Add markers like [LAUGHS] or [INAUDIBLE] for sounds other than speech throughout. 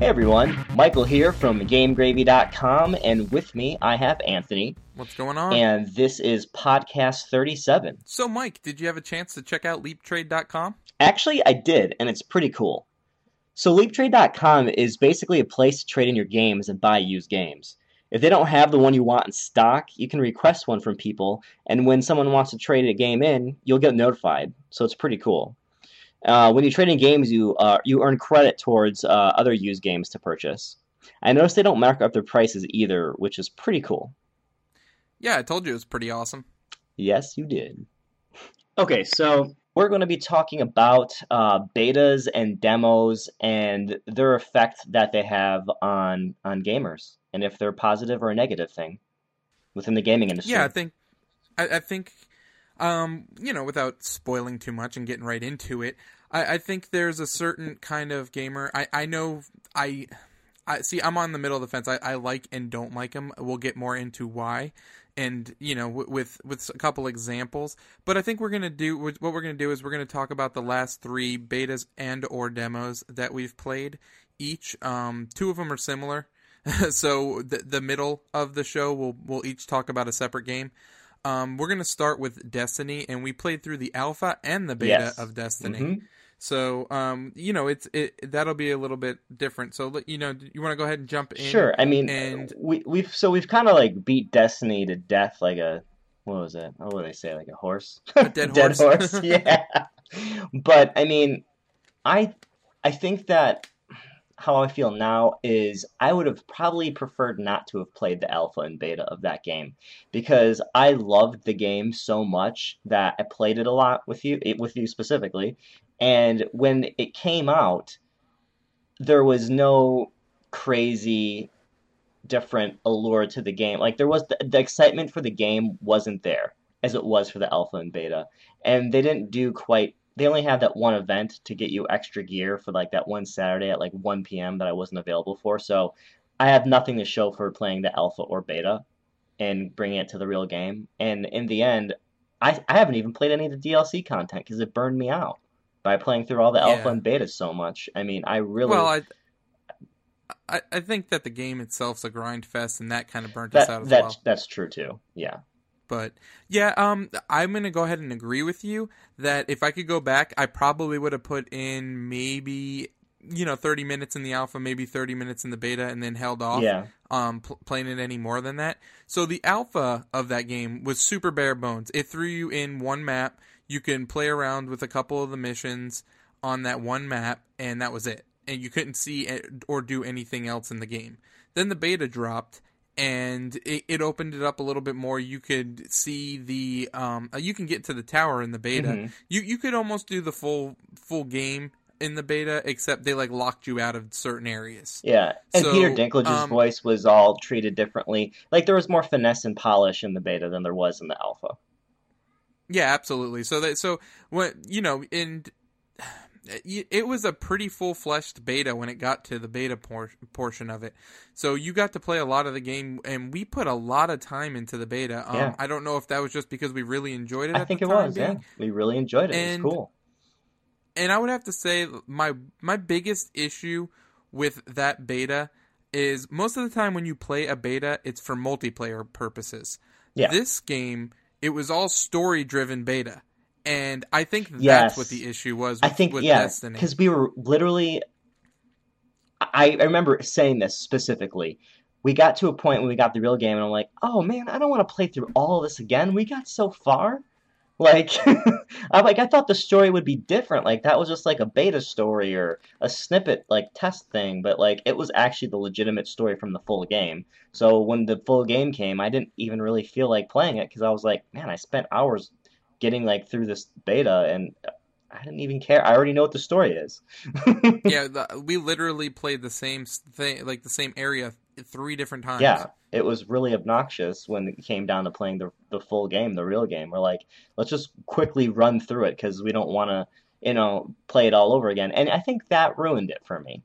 Hey everyone, Michael here from GameGravy.com, and with me I have Anthony. What's going on? And this is podcast 37. So, Mike, did you have a chance to check out LeapTrade.com? Actually, I did, and it's pretty cool. So, LeapTrade.com is basically a place to trade in your games and buy used games. If they don't have the one you want in stock, you can request one from people, and when someone wants to trade a game in, you'll get notified. So, it's pretty cool. Uh, when you trade in games, you uh, you earn credit towards uh, other used games to purchase. I noticed they don't mark up their prices either, which is pretty cool. Yeah, I told you it was pretty awesome. Yes, you did. Okay, so we're going to be talking about uh, betas and demos and their effect that they have on on gamers, and if they're a positive or a negative thing within the gaming industry. Yeah, I think I, I think um, you know, without spoiling too much and getting right into it, I, I think there's a certain kind of gamer. I, I know I, I see. I'm on the middle of the fence. I, I like and don't like them. We'll get more into why, and you know, with with a couple examples. But I think we're gonna do what we're gonna do is we're gonna talk about the last three betas and or demos that we've played. Each, um, two of them are similar. [LAUGHS] so the the middle of the show, we'll we'll each talk about a separate game. Um, we're gonna start with Destiny, and we played through the alpha and the beta Yes. of Destiny. Mhm. So, um, you know, it's it that'll be a little bit different. So, you know, you want to go ahead and jump in? Sure. I mean, and- we we've so we've kind of like beat Destiny to death, like a what was it? Oh, what do they say? Like a horse? A dead [LAUGHS] horse. [LAUGHS] yeah. But I mean, I I think that how I feel now is I would have probably preferred not to have played the alpha and beta of that game because I loved the game so much that I played it a lot with you, it, with you specifically, and when it came out, there was no crazy different allure to the game. Like there was the, the excitement for the game wasn't there as it was for the alpha and beta, and they didn't do quite. They only had that one event to get you extra gear for like that one Saturday at like 1 p.m. that I wasn't available for. So I have nothing to show for playing the alpha or beta and bringing it to the real game. And in the end, I, I haven't even played any of the DLC content because it burned me out by playing through all the alpha Yeah. and beta so much. I mean, I really Well, I, I I think that the game itself's a grind fest, and that kind of burnt us out that as that's well. that's true too. Yeah. But yeah, um, I'm gonna go ahead and agree with you that if I could go back, I probably would have put in maybe you know 30 minutes in the alpha, maybe 30 minutes in the beta, and then held off. Yeah. um, pl- playing it any more than that. So the alpha of that game was super bare bones. It threw you in one map. You can play around with a couple of the missions on that one map, and that was it. And you couldn't see it or do anything else in the game. Then the beta dropped, and it, it opened it up a little bit more. You could see the um, uh, you can get to the tower in the beta. Mhm. You you could almost do the full full game in the beta, except they like locked you out of certain areas. Yeah, and So, Peter Dinklage's um, voice was all treated differently. Like there was more finesse and polish in the beta than there was in the alpha. Yeah, absolutely. So that so what you know, and it was a pretty full fleshed beta when it got to the beta por- portion of it. So you got to play a lot of the game, and we put a lot of time into the beta. Um, Yeah. I don't know if that was just because we really enjoyed it. I at think the it was. being. Yeah, we really enjoyed it. And- it was cool. and I would have to say my my biggest issue with that beta is most of the time when you play a beta, it's for multiplayer purposes. Yeah. This game, it was all story driven beta, and I think that's Yes. what the issue was. I think with yeah, because we were literally. I, I remember saying this specifically. We got to a point when we got the real game, and I'm like, "Oh man, I don't want to play through all of this again. We got so far." [LAUGHS] Like, [LAUGHS] I'm like, I thought the story would be different. Like that was just like a beta story or a snippet like test thing, but like it was actually the legitimate story from the full game. So when the full game came, I didn't even really feel like playing it because I was like, man, I spent hours getting like through this beta and I didn't even care. I already know what the story is. [LAUGHS] yeah, the, we literally played the same thing, like the same area, three different times. Yeah, it was really obnoxious when it came down to playing the the full game, the real game. We're like, let's just quickly run through it because we don't want to, you know, play it all over again. And I think that ruined it for me.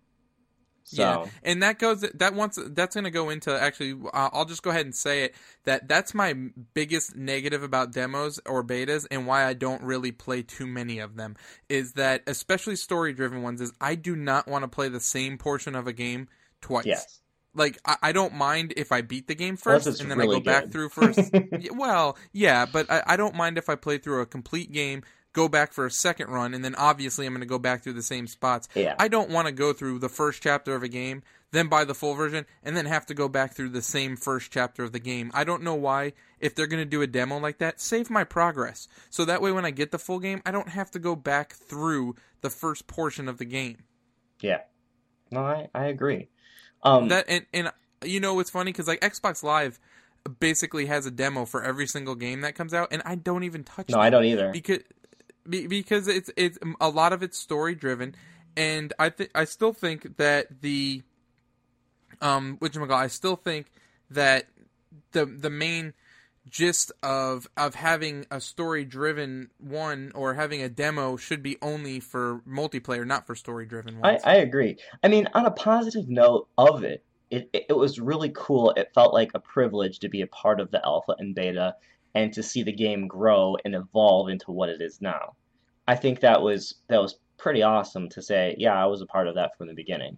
So Yeah, and that goes that wants that's going to go into actually. Uh, I'll just go ahead and say it that that's my biggest negative about demos or betas, and why I don't really play too many of them is that especially story driven ones is I do not want to play the same portion of a game twice. yes, Like I, I don't mind if I beat the game first and then really I go back through first. [LAUGHS] Well, yeah, but I, I don't mind if I play through a complete game, go back for a second run, and then obviously I'm going to go back through the same spots. Yeah. I don't want to go through the first chapter of a game, then buy the full version, and then have to go back through the same first chapter of the game. I don't know why. If they're going to do a demo like that, save my progress. So that way when I get the full game, I don't have to go back through the first portion of the game. yeah. No, I I agree. Um, That and and you know it's funny because like Xbox Live basically has a demo for every single game that comes out, and I don't even touch. It. No, I don't either. because be- because it's it's a lot of it's story driven, and I think I still think that the um which I still think that the the main gist of of having a story driven one or having a demo should be only for multiplayer, not for story driven I, ones. I agree. I mean, on a positive note of it, it, it was really cool. It felt like a privilege to be a part of the alpha and beta and to see the game grow and evolve into what it is now. I think that was that was pretty awesome to say, yeah, I was a part of that from the beginning.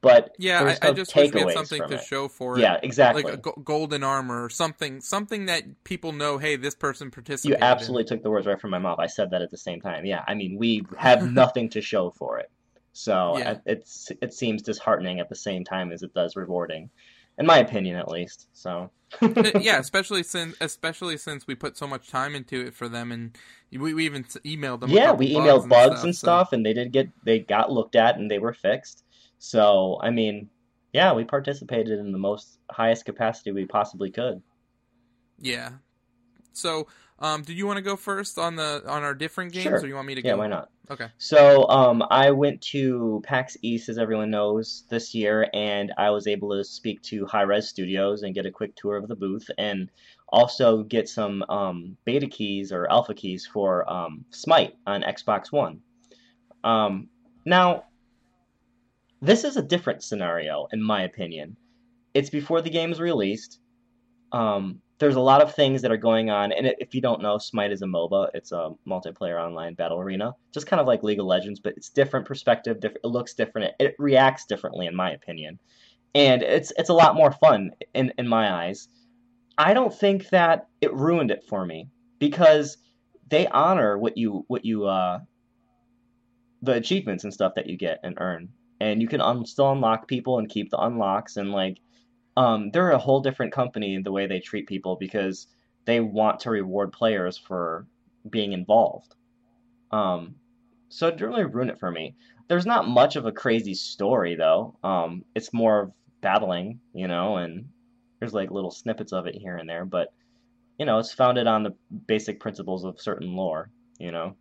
But yeah, I, I just wish we had something to it. show for it. Yeah, exactly. like a go- golden armor or something something that people know hey this person participated. You absolutely took the words right from my mouth. I said that at the same time. Yeah, I mean, we have [LAUGHS] nothing to show for it. So Yeah. it- it's it seems disheartening at the same time as it does rewarding, in my opinion, at least. So Uh, [LAUGHS] yeah especially since especially since we put so much time into it for them and we, we even emailed them yeah, we emailed bugs and so- stuff, and they did get they got looked at and they were fixed. So I mean, yeah, we participated in the most highest capacity we possibly could. yeah so um do you want to go first on the on our different games Sure. or you want me to go? Yeah, go why not? okay So, um, I went to PAX East, as everyone knows, this year, and I was able to speak to Hi-Rez Studios and get a quick tour of the booth, and also get some um, beta keys or alpha keys for um, Smite on Xbox One. Um, now, this is a different scenario, in my opinion. It's before the game's released. Um, there's a lot of things that are going on, and if you don't know, Smite is a MOBA. It's a multiplayer online battle arena, just kind of like League of Legends, but it's different perspective. Different, it looks different. It, it reacts differently, in my opinion, and it's it's a lot more fun in in my eyes. I don't think that it ruined it for me because they honor what you what you uh the achievements and stuff that you get and earn, and you can un- still unlock people and keep the unlocks and like um, they're a whole different company in the way they treat people because they want to reward players for being involved. Um, so it didn't really ruin it for me. There's not much of a crazy story though. Um, it's more of battling, you know, and there's like little snippets of it here and there, but you know, it's founded on the basic principles of certain lore, you know,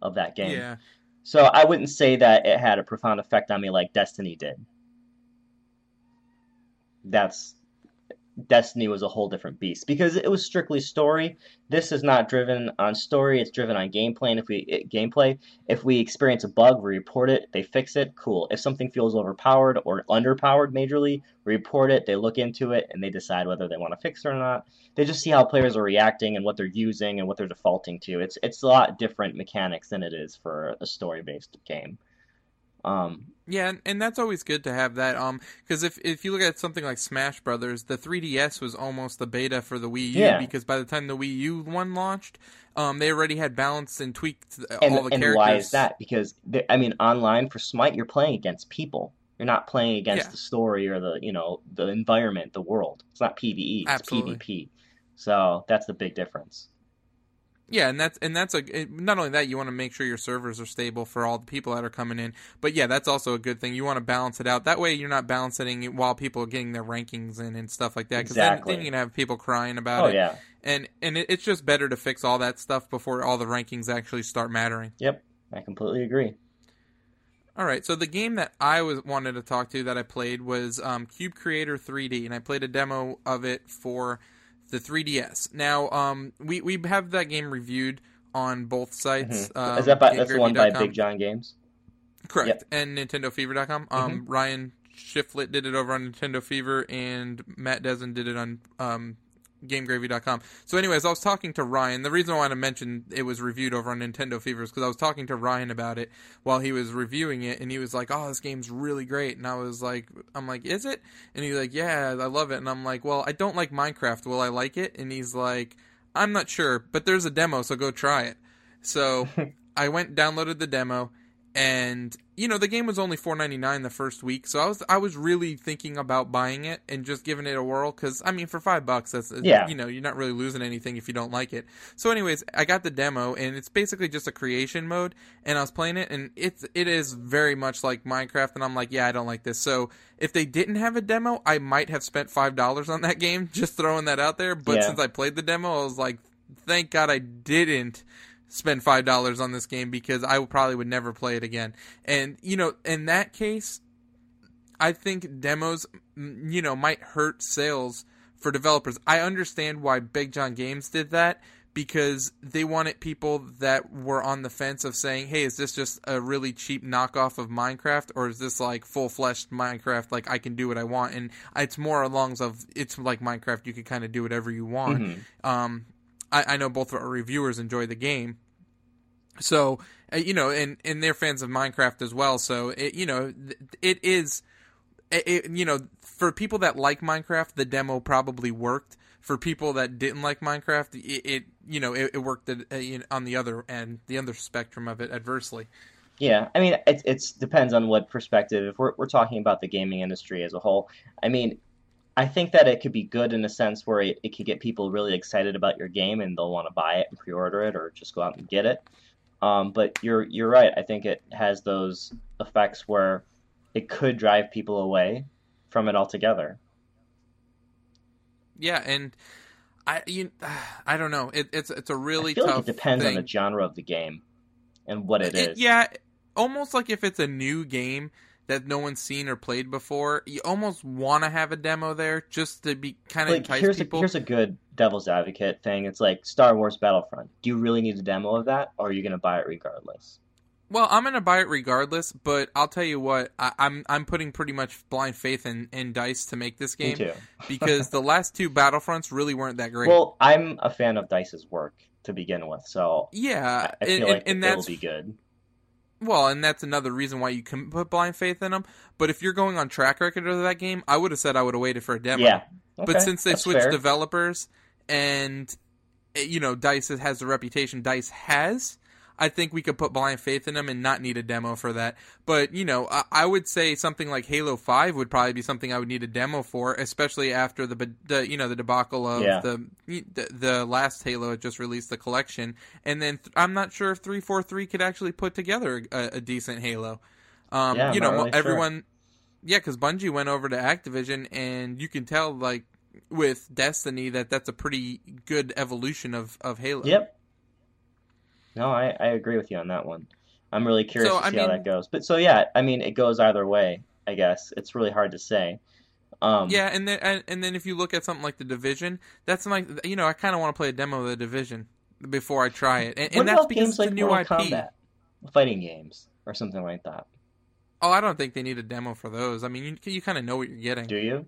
of that game. yeah So I wouldn't say that it had a profound effect on me like Destiny did. That's Destiny was a whole different beast because it was strictly story. This is not driven on story; it's driven on gameplay. And if we it, gameplay, if we experience a bug, we report it. They fix it. Cool. If something feels overpowered or underpowered majorly, report it. They look into it and they decide whether they want to fix it or not. They just see how players are reacting and what they're using and what they're defaulting to. It's it's a lot different mechanics than it is for a story based game. Um, Yeah, and, and that's always good to have that. Um, because if if you look at something like Smash Brothers, the 3DS was almost the beta for the Wii U Yeah. because by the time the Wii U one launched, um, they already had balanced and tweaked and all the and characters. why is that? Because I mean, online for Smite, you're playing against people. You're not playing against Yeah. the story or the you know the environment, the world. It's not PVE. It's Absolutely. PvP. So that's the big difference. Yeah, and that's and that's a not only that you want to make sure your servers are stable for all the people that are coming in, but yeah, that's also a good thing. You want to balance it out. That way, you're not balancing it while people are getting their rankings in and stuff like that. Because Exactly. then, then you can have people crying about Oh it, yeah. and and it, it's just better to fix all that stuff before all the rankings actually start mattering. Yep. I completely agree. All right, so the game that I was wanted to talk to that I played was um, Cube Creator 3D, and I played a demo of it for the 3DS. Now, um, we we have that game reviewed on both sites. Mhm. Um, Is that by, that's the one by Big John Games? Correct. Yep. And NintendoFever.com. Um, Ryan Shiflett did it over on Nintendo Fever, and Matt Dezen did it on um, GameGravy.com. So, anyways, I was talking to Ryan. The reason I wanted to mention it was reviewed over on Nintendo Fever is because I was talking to Ryan about it while he was reviewing it, and he was like, "Oh, this game's really great." And I was like, "I'm like, is it?" And he's like, "Yeah, I love it." And I'm like, "Well, I don't like Minecraft. Will I like it?" And he's like, "I'm not sure, but there's a demo, so go try it." So [LAUGHS] I went downloaded the demo and you know the game was only 4.99 the first week so i was i was really thinking about buying it and just giving it a whirl because i mean for five bucks that's uh, Yeah. you know you're not really losing anything if you don't like it so anyways i got the demo and it's basically just a creation mode and i was playing it and it's it is very much like minecraft and i'm like yeah i don't like this so if they didn't have a demo i might have spent five dollars on that [LAUGHS] game just throwing that out there but Yeah. since i played the demo i was like thank god i didn't spend five dollars on this game because I probably would never play it again. And you know, in that case, I think demos, you know, might hurt sales for developers. I understand why Big John Games did that because they wanted people that were on the fence of saying, "Hey, is this just a really cheap knockoff of Minecraft, or is this like full-fleshed Minecraft? Like I can do what I want?" And it's more along of it's like Minecraft, you can kind of do whatever you want. Mhm. Um, I, I know both of our reviewers enjoy the game, so uh, you know, and and they're fans of Minecraft as well. So it, you know, it is, it, you know, for people that like Minecraft, the demo probably worked. For people that didn't like Minecraft, it, it you know it, it worked at, uh, on the other end, the other spectrum of it adversely. Yeah, I mean, it it's depends on what perspective. If we're we're talking about the gaming industry as a whole, I mean, I think that it could be good in a sense where it, it could get people really excited about your game and they'll want to buy it and pre-order it or just go out and get it. Um, but you're you're right. I think it has those effects where it could drive people away from it altogether. Yeah, and I you I don't know. It, it's it's a really I feel tough. like it depends thing. on the genre of the game and what it is. yeah, almost like if it's a new game that no one's seen or played before, you almost want to have a demo there just to be kind of like entice here's people. a here's a good devil's advocate thing. It's like Star Wars Battlefront. Do you really need a demo of that, or are you going to buy it regardless? Well, I'm gonna buy it regardless, but I'll tell you what, I, I'm I'm putting pretty much blind faith in, in Dice to make this Me game too. [LAUGHS] because the last two Battlefronts really weren't that great. Well, I'm a fan of Dice's work to begin with, so yeah, I and, feel and- like and it will be good. Well, and that's another reason why you can put blind faith in them. But if you're going on track record of that game, I would have said I would have waited for a demo. Yeah, but since they that's switched fair. developers and eh, you know dice has the reputation dice has i think we could put blind faith in them and not need a demo for that but you know i, I would say something like halo 5 would probably be something i would need a demo for especially after the, the you know the debacle of Yeah. the, the the last halo just released the collection and then th- i'm not sure if 343 could actually put together a, a decent halo um, Yeah, you know really sure. everyone yeah, because Bungie went over to Activision, and you can tell, like, with Destiny, that that's a pretty good evolution of, of Halo. Yep. No, I, I agree with you on that one. I'm really curious So, to I see how that goes. But so yeah, I mean, it goes either way. I guess it's really hard to say. Um, Yeah, and then and, and then if you look at something like the Division, that's like you know I kind of want to play a demo of the Division before I try it, and, What and that's about because games it's like a new IP. Kombat, fighting games, or something like that? Oh, I don't think they need a demo for those. I mean, you you kind of know what you're getting. Do you?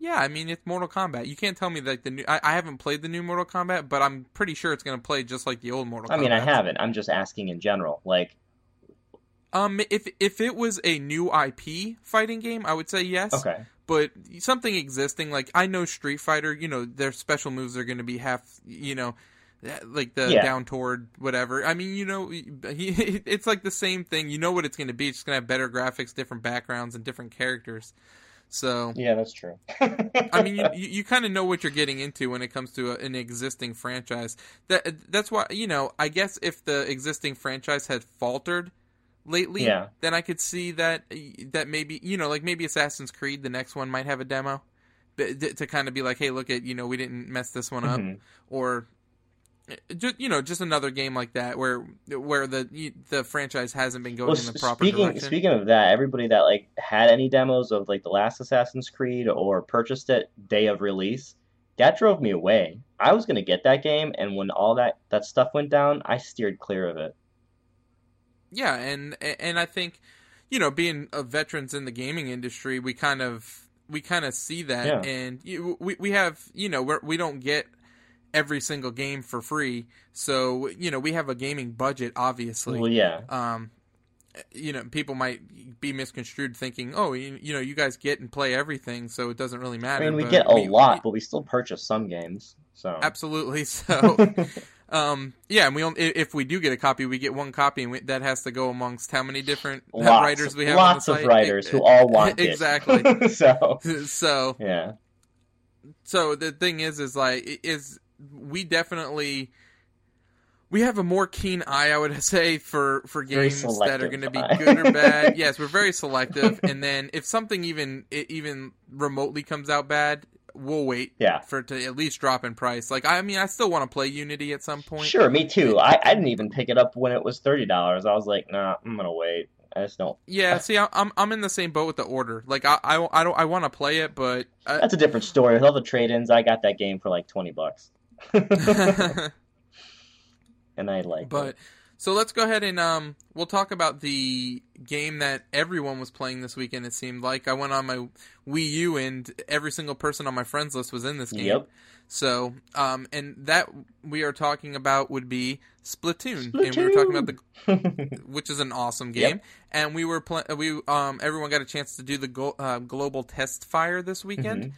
Yeah, I mean it's Mortal Kombat. You can't tell me like the new. I, I haven't played the new Mortal Kombat, but I'm pretty sure it's going to play just like the old Mortal. Kombat. I mean, I haven't. I'm just asking in general. Like, Um, if if it was a new IP fighting game, I would say yes. okay, But something existing, like I know Street Fighter, you know, their special moves are going to be half, you know, like the Yeah. down toward whatever. I mean, you know, he, [LAUGHS] it's like the same thing. You know what it's going to be. It's going to have better graphics, different backgrounds, and different characters. So yeah, that's true. I mean, you, [LAUGHS] you, kind of know what you're getting into when it comes to a, an existing franchise. That that's why you know. I guess if the existing franchise had faltered lately, Yeah. then I could see that that maybe you know, like maybe Assassin's Creed, the next one might have a demo, to kind of be like, hey, look at you know, we didn't mess this one up, Mhm. or Eh, just you know, just another game like that where where the the franchise hasn't been going Well, in the proper speaking direction. speaking of that, everybody that like had any demos of like the last Assassin's Creed or purchased it day of release, that drove me away. I was gonna get that game, and when all that that stuff went down, I steered clear of it. Yeah, and and I think you know, being a veterans in the gaming industry, we kind of we kind of see that, Yeah. and you, we we have you know we're, we don't get every single game for free, so you know we have a gaming budget, obviously. Well, yeah. um, you know, people might be misconstrued thinking, oh, you, you know, you guys get and play everything, so it doesn't really matter. I mean, we but get a lot, we- but we still purchase some games. So absolutely. [LAUGHS] So, um, yeah, and we only, if we do get a copy, we get one copy, and we, that has to go amongst how many different lots, writers we have. lots of [LAUGHS] writers E- who all want it. exactly. [LAUGHS] so so, yeah, so the thing is, is like, is we definitely. We have a more keen eye, I would [LAUGHS] say, for, for games that are going to be good or bad. [LAUGHS] yes, we're very selective, and then if something even it even remotely comes out bad, we'll wait yeah. for it to at least drop in price. Like, I mean, I still want to play Unity at some point. Sure, me too. I, I didn't even pick it up when it was thirty dollars. I was like, nah, I'm gonna wait. I just don't. Yeah, see, I'm I'm in the same boat with the order. Like, I I, I don't I want to play it, but I, That's a different story. With all the trade-ins, I got that game for like twenty bucks, [LAUGHS] and I like. but it. so let's go ahead and um we'll talk about the game that everyone was playing this weekend. It seemed like I went on my Wii U and every single person on my friends list was in this game. Yep. So um and that we are talking about would be Splatoon, and we were talking about the [LAUGHS] which is an awesome game. Yep. And we were pl- we um everyone got a chance to do the go- uh, global test fire this weekend, Mhm.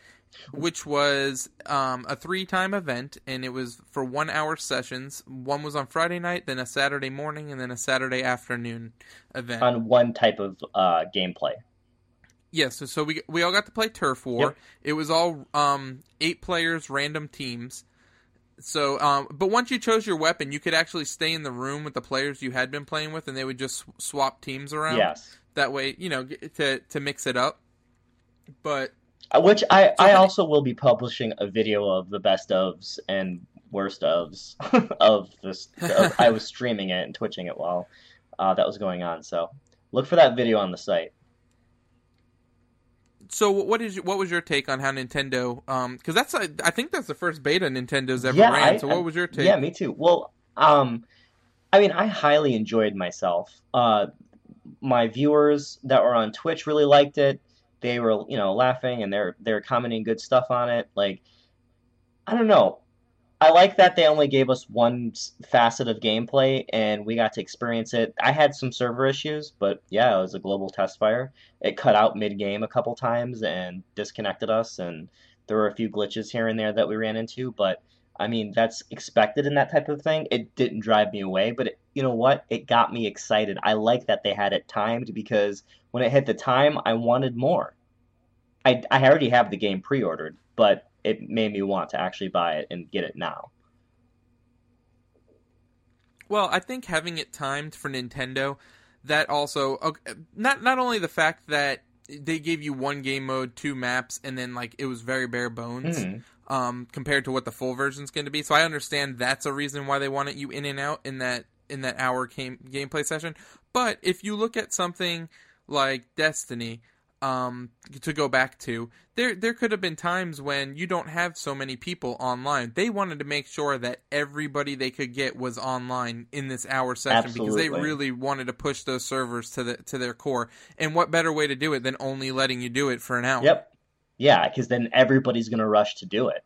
Which was um a three time event, and it was for one hour sessions. One was on Friday night, then a Saturday morning, and then a Saturday afternoon event. on one type of uh, gameplay. Yes, so, so we we all got to play Turf War. Yep. It was all um, eight players, random teams. So, um, but once you chose your weapon, you could actually stay in the room with the players you had been playing with, and they would just swap teams around. Yes. That way, you know, to to mix it up. But Which I, I how do- also will be publishing a video of the best ofs and worst ofs [LAUGHS] of this. Of, I was streaming it and twitching it while uh, that was going on. So look for that video on the site. so, what is what was your take on how Nintendo? Um, because that's I I think that's the first beta Nintendo's ever Yeah, ran. I- so, what I- was your take? Yeah, me too. Well, um, I mean, I highly enjoyed myself. Uh, my viewers that were on Twitch really liked it. They were, you know, laughing and they're they're commenting good stuff on it. Like, I don't know. I like that they only gave us one facet of gameplay and we got to experience it. I had some server issues, but yeah, it was a global test fire. It cut out mid game a couple times and disconnected us, and there were a few glitches here and there that we ran into, but I mean, that's expected in that type of thing. It didn't drive me away, but it, you know what? It got me excited. I like that they had it timed because when it hit the time, I wanted more. I, I already have the game pre ordered, but it made me want to actually buy it and get it now. Well, I think having it timed for Nintendo, that also okay, not not only the fact that they gave you one game mode, two maps, and then like it was very bare bones Mhm. um, compared to what the full version's going to be. So I understand that's a reason why they wanted you in and out in that in that hour game gameplay session. But if you look at something like Destiny, um, to go back to, there there could have been times when you don't have so many people online. They wanted to make sure that everybody they could get was online in this hour session because they really wanted to push those servers to the to their core. And what better way to do it than only letting you do it for an hour? Yep. Yeah, because then everybody's going to rush to do it.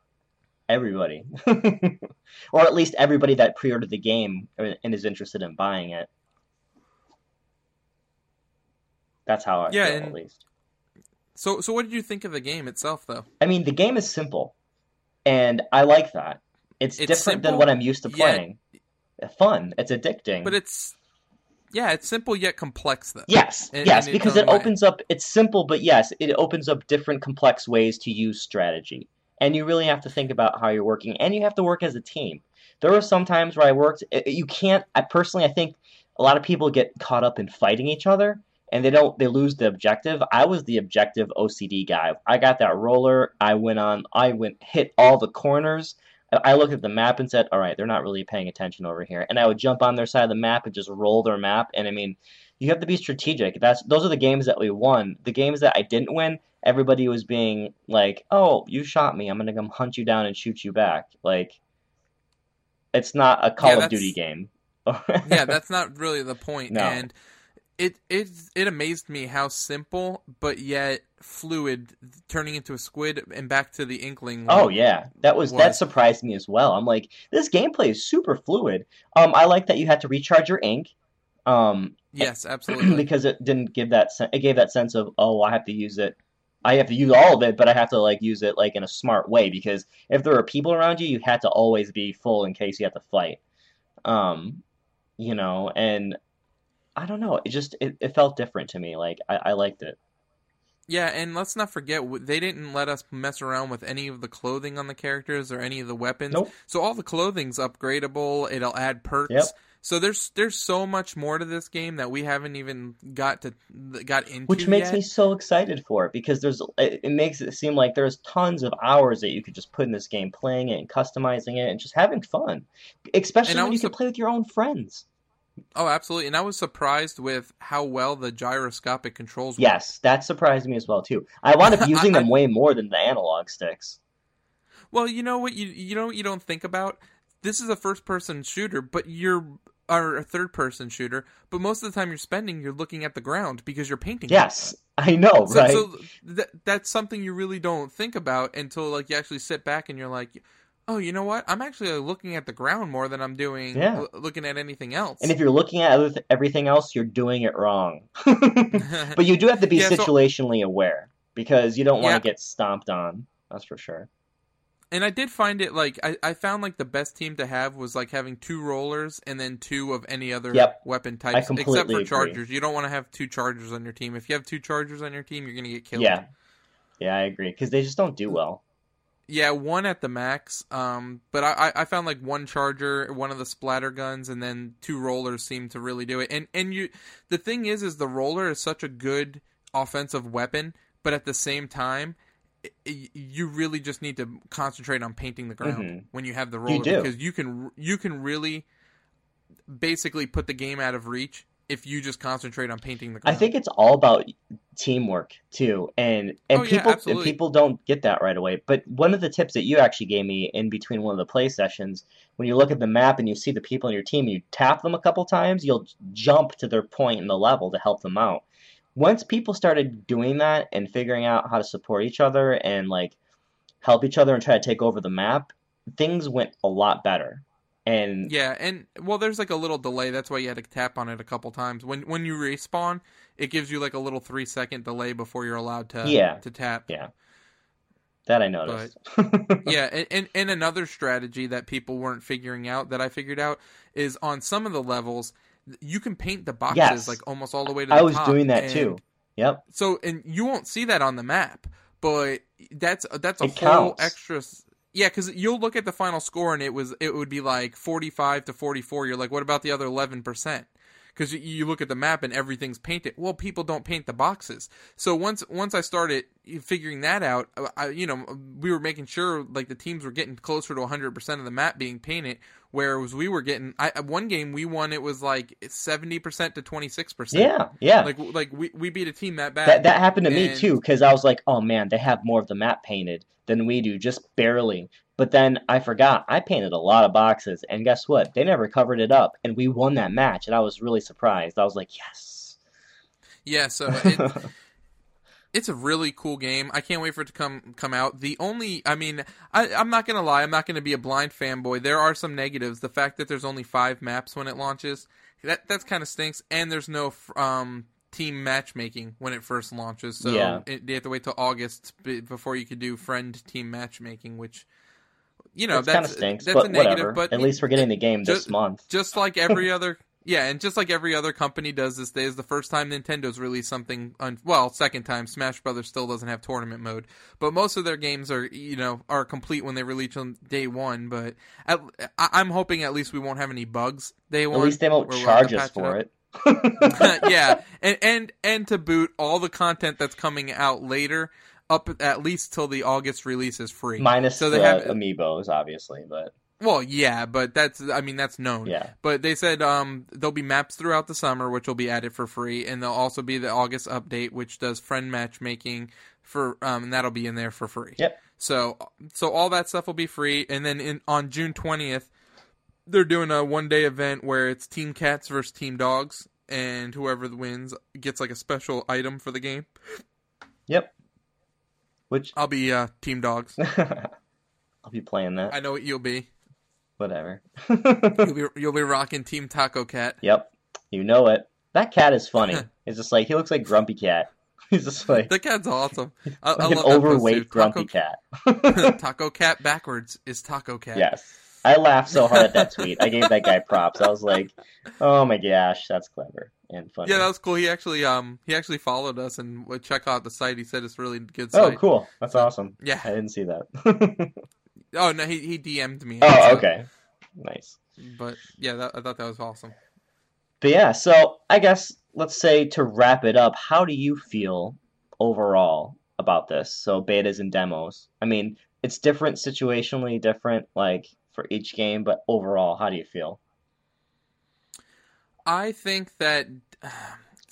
Everybody. [LAUGHS] or at least everybody that pre ordered the game and is interested in buying it. That's how I Yeah, feel, and- at least. So so what did you think of the game itself though? I mean, the game is simple, and I like that. It's, It's different than what I'm used to yet- playing. Fun. It's addicting. But it's yeah, it's simple yet complex though. yes, in- yes, in because it way. opens up. It's simple, but yes, it opens up different complex ways to use strategy, and you really have to think about how you're working, and you have to work as a team. There were some times where I worked. Eh, eh, you can't. I personally, I think a lot of people get caught up in fighting each other, and they don't. They lose the objective. I was the objective OCD guy. I got that roller. I went on. I went hit all the corners. I looked at the map and said, "All right, they're not really paying attention over here." And I would jump on their side of the map and just roll their map. And I mean, you have to be strategic. That's those are the games that we won. The games that I didn't win, everybody was being like, "Oh, you shot me. I'm gonna come hunt you down and shoot you back." Like, it's not a Call Yeah, of Duty game. [LAUGHS] yeah, that's not really the point. No. And it it it amazed me how simple but yet fluid turning into a squid and back to the inkling. Oh yeah, that was, that surprised me as well. I'm like, this gameplay is super fluid. Um, I like that you had to recharge your ink. Um, yes, absolutely. [CLEARS THROAT] because it didn't give that sen- it gave that sense of oh I have to use it I have to use all of it but I have to like use it like in a smart way because if there are people around you you had to always be full in case you have to fight um you know and I don't know it just it, it felt different to me like I, I liked it Yeah, and let's not forget they didn't let us mess around with any of the clothing on the characters or any of the weapons. Nope. So all the clothing's upgradable. It'll add perks. Yep. So there's there's so much more to this game that we haven't even got to got into which makes yet. me so excited for it because there's it, it makes it seem like there's tons of hours that you could just put in this game playing it and customizing it and just having fun especially when you can play with your own friends Oh, absolutely. And I was surprised with how well the gyroscopic controls work. Yes, that surprised me as well too. I wound up [LAUGHS] using I- them way more than the analog sticks. Well, you know what you you know what you don't think about. This is a first person shooter, but you're or a third person shooter, but most of the time you're spending you're looking at the ground because you're painting. Yes, I know, So, right? so th- that's something you really don't think about until like you actually sit back and you're like, oh, you know what? I'm actually looking at the ground more than I'm doing Yeah. l- looking at anything else. and if you're looking at everything else, you're doing it wrong. [LAUGHS] but you do have to be [LAUGHS] Yeah, so- situationally aware because you don't want Yeah. to get stomped on. That's for sure. And I did find it like I, I found like the best team to have was like having two rollers and then two of any other Yep. weapon types, except for agree. chargers. You don't want to have two chargers on your team. If you have two chargers on your team, you're gonna get killed. Yeah, yeah, I agree because they just don't do well. Yeah, one at the max. Um, but I, I- found like one charger, one of the splatter guns, and then two rollers seem to really do it. And and you, the thing is, is the roller is such a good offensive weapon, but at the same time, you really just need to concentrate on painting the ground Mhm. when you have the roller do. because you can you can really basically put the game out of reach if you just concentrate on painting the ground. I think it's all about teamwork too, and and Oh, yeah, people and people don't get that right away. But one of the tips that you actually gave me in between one of the play sessions, when you look at the map and you see the people in your team, you tap them a couple times, you'll jump to their point in the level to help them out. Once people started doing that and figuring out how to support each other and like help each other and try to take over the map, things went a lot better. And Yeah, and well, there's like a little delay. That's why you had to tap on it a couple times. When when you respawn, it gives you like a little three second delay before you're allowed to Yeah. to tap. yeah, that I noticed. [LAUGHS] yeah, and, and and another strategy that people weren't figuring out that I figured out is on some of the levels you can paint the boxes Yes. like almost all the way to the I was top, doing that too. Yep. So and you won't see that on the map, but that's that's a It whole counts. extra. Yeah, because you'll look at the final score and it was it would be like forty five to forty four. You're like, what about the other eleven percent? Because you, you look at the map and everything's painted. Well, people don't paint the boxes. So once once I started figuring that out, I, you know, we were making sure like the teams were getting closer to 100 percent of the map being painted, whereas we were getting. I one game we won it was like 70 percent to 26 percent. Yeah, yeah. Like like we, we beat a team that bad. that that happened to me too because I was like, oh man, they have more of the map painted than we do, just barely. But then I forgot I painted a lot of boxes, and guess what? They never covered it up, and we won that match, and I was really surprised. I was like, yes. Yeah, so [LAUGHS] it, it's a really cool game. I can't wait for it to come come out. The only, I mean, I, I'm not gonna lie, I'm not gonna be a blind fanboy. There are some negatives. The fact that there's only five maps when it launches, that that's kind of stinks. And there's no um, team matchmaking when it first launches, so Yeah. it, you have to wait till August before you could do friend team matchmaking, which you know It that's uh, stinks, that's but a negative. whatever. But At least we're getting the game this month. just like every [LAUGHS] other yeah and just like every other company does this day is the first time nintendo's released something on well second time smash brothers still doesn't have tournament mode but most of their games are you know are complete when they release on day one but at, I, i'm hoping at least we won't have any bugs day At least they won't where we'll have charge us for up. it. [LAUGHS] [LAUGHS] yeah and and and to boot all the content that's coming out later up at least till the august release is free Minus so the they have amiibos, obviously, but well yeah but that's i mean that's known yeah. But they said um, there'll be maps throughout the summer, which will be added for free, and there'll also be the August update, which does friend matchmaking for, um, and that'll be in there for free. Yep. So, so all that stuff will be free, and then in on June twentieth, they're doing a one day event where it's Team Cats versus Team Dogs, and whoever wins gets like a special item for the game. Yep. Which I'll be uh, Team Dogs. [LAUGHS] I'll be playing that. I know what you'll be. Whatever. You'll [LAUGHS] be you'll be rocking Team Taco Cat. yep. You know it. That cat is funny. [LAUGHS] it's just like he looks like Grumpy Cat. He's just like, The cat's awesome. I, I like an love that overweight. Grumpy Taco, Cat. Taco Cat backwards is Taco Cat. yes. I laughed so hard at that tweet. I gave that guy props. I was like, "Oh my gosh, that's clever and funny." Yeah, that was cool. He actually um he actually followed us and would check out the site. He said it's really good oh, cool. That's awesome. Yeah. I didn't see that. [LAUGHS] Oh no, he he DM'd me. oh, okay. Nice. But yeah, that, I thought that was awesome. But yeah, so I guess let's say to wrap it up, how do you feel overall about this? So betas and demos. I mean, it's different situationally different like for each game, but overall, how do you feel? I think that.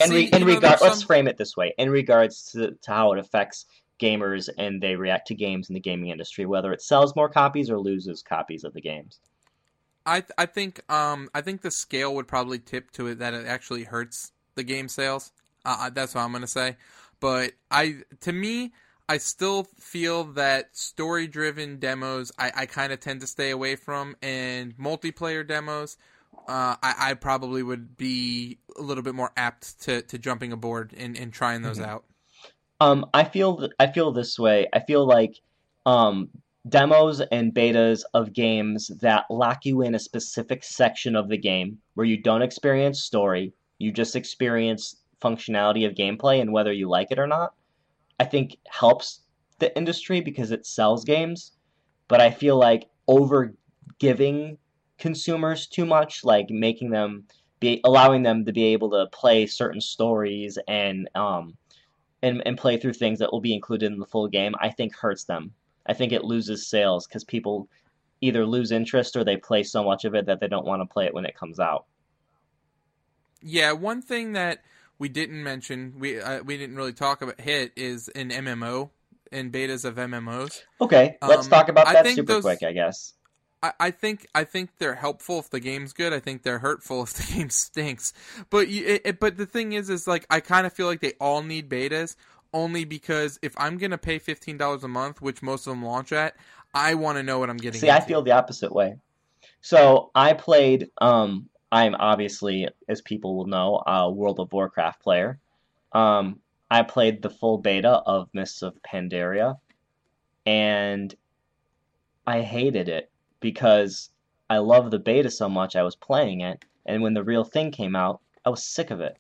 In, See, re- in regard, there's let's frame it this way: in regards to, to how it affects gamers and they react to games in the gaming industry, whether it sells more copies or loses copies of the games. I I think um I think the scale would probably tip to it that it actually hurts the game sales. Uh, uh, that's what I'm gonna say. But I to me, I still feel that story driven demos I, I kind of tend to stay away from, and multiplayer demos. Uh, I, I probably would be a little bit more apt to, to jumping aboard and, and trying those Mhm. out. Um, I feel th- I feel this way. I feel like um, demos and betas of games that lock you in a specific section of the game where you don't experience story, you just experience functionality of gameplay and whether you like it or not. I think helps the industry because it sells games, but I feel like over giving consumers too much, like making them be allowing them to be able to play certain stories and um and, and play through things that will be included in the full game, I think hurts them. I think it loses sales because people either lose interest or they play so much of it that they don't want to play it when it comes out. Yeah, one thing that we didn't mention, we uh, we didn't really talk about hit is an MMO and betas of MMOs. Okay, let's Um, talk about that super those- quick, I guess. I, I think I think they're helpful if the game's good. I think they're hurtful if the [LAUGHS] game stinks. But you, it, it- but the thing is, is like I kind of feel like they all need betas only because if I'm gonna pay fifteen dollars a month, which most of them launch at, I want to know what I'm getting. See, I feel the opposite way. So I played. Um, I'm obviously, as people will know, a World of Warcraft player. Um, I played the full beta of Mists of Pandaria, and I hated it because I love the beta so much. I was playing it, and when the real thing came out, I was sick of it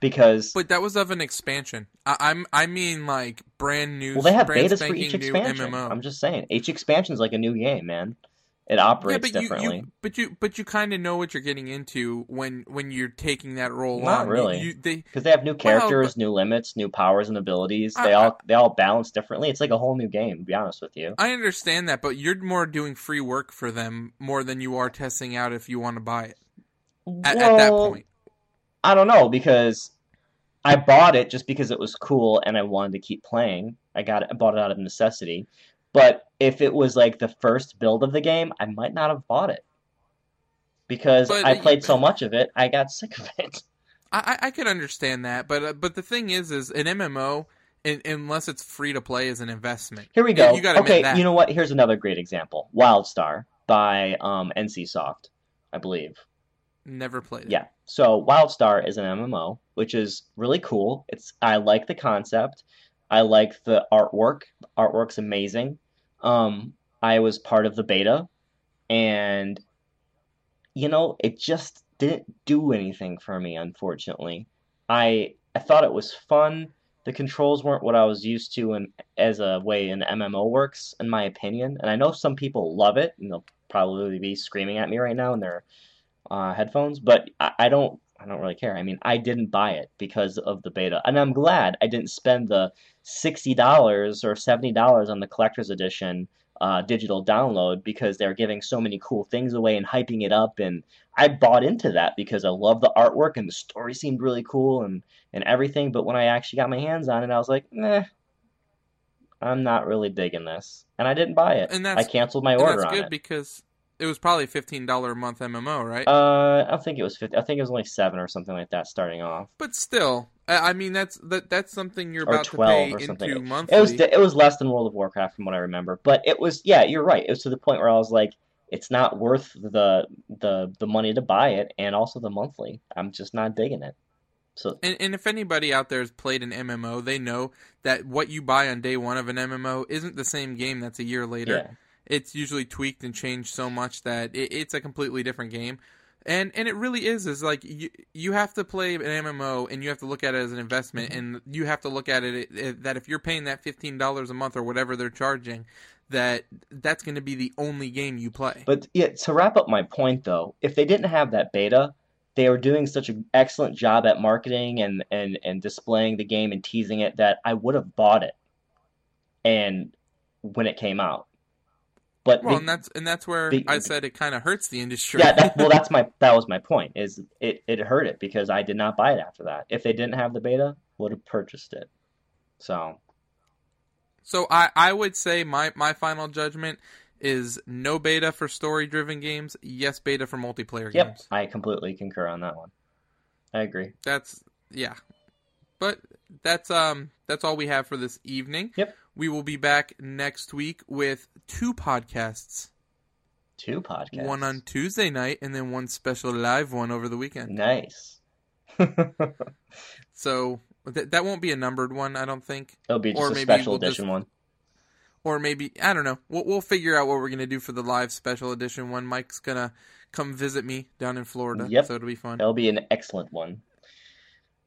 because But that was of an expansion. I, I'm I mean like brand new. well, they have brand betas for each expansion. MMO. I'm just saying, each expansion is like a new game, man. It yeah, operates but you, differently. you but you but you kind of know what you're getting into when when you're taking that role Not on. Really. You, they Because they have new Well, characters, but- new limits, new powers and abilities. I- They all they all balance differently. It's like a whole new game. To be honest with you. I understand that, but you're more doing free work for them more than you are testing out if you want to buy it at, at that point. I don't know because I bought it just because it was cool and I wanted to keep playing. I got it. I bought it out of necessity. But if it was like the first build of the game, I might not have bought it because But I played so much of it. I got sick of it. [LAUGHS] I, I could understand that, but uh, but the thing is, is an MMO, in, unless it's free to play, is an investment. Here we You- go. you gotta okay, you know what? Here's another great example. WildStar by um, NCSoft, I believe. Never played it. Yeah. So WildStar is an MMO, which is really cool. It's I like the concept. I like the artwork. Artwork's amazing. Um, I was part of the beta, and you know, it just didn't do anything for me, unfortunately. I I thought it was fun. The controls weren't what I was used to and as a way an MMO works, in my opinion. And I know some people love it, and they'll probably be screaming at me right now in their uh, headphones, but I, I don't I don't really care. I mean, I didn't buy it because of the beta, and I'm glad I didn't spend the sixty dollars or seventy dollars on the collector's edition uh, digital download because they're giving so many cool things away and hyping it up, and I bought into that because I love the artwork and the story seemed really cool and and everything. But when I actually got my hands on it, I was like, nah, I'm not really digging this, and I didn't buy it. And I canceled my And order that's on good it. because it was probably fifteen dollar a month MMO, right? Uh, I think it was fifty. I think it was only seven or something like that starting off. but still, I I mean that's that that's something you're Or about to 12 pay or into monthly. It was it was less than World of Warcraft from what I remember, but it was yeah, you're right. It was to the point where I was like, it's not worth the the the money to buy it, and also the monthly. I'm just not digging it. So And, and if anybody out there has played an MMO, they know that what you buy on day one of an MMO isn't the same game that's a year later. yeah, It's usually tweaked and changed so much that it, it's a completely different game. And and it really is is like you you have to play an MMO and you have to look at it as an investment mm-hmm. and you have to look at it, it that if you're paying that fifteen dollars a month or whatever they're charging, that that's going to be the only game you play. but yeah. To wrap up my point though, if they didn't have that beta, they were doing such an excellent job at marketing and and and displaying the game and teasing it that I would have bought it, and when it came out. But well, they- and that's and that's where I said it kind of hurts the industry. yeah, that, well, that's [LAUGHS] my that was my point. Is it it hurt it because I did not buy it after that. If they didn't have the beta, would have purchased it. So So I, I would say my, my final judgment is no beta for story driven games, yes beta for multiplayer yep, games. I completely concur on that one. I agree. That's yeah. But that's um that's all we have for this evening. Yep. We will be back next week with two podcasts. Two podcasts. One on Tuesday night and then one special live one over the weekend. nice. [LAUGHS] So th- that won't be a numbered one, I don't think. It'll be just Or a special we'll just- edition one. or maybe I don't know. We'll we'll figure out what we're gonna do for the live special edition one. Mike's gonna come visit me down in Florida, Yep. so it'll be fun. It'll be an excellent one.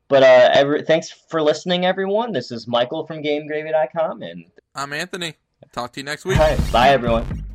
But uh, every, thanks for listening, everyone. This is Michael from GameGravy.com, and I'm Anthony. Talk to you next week. right, bye, everyone.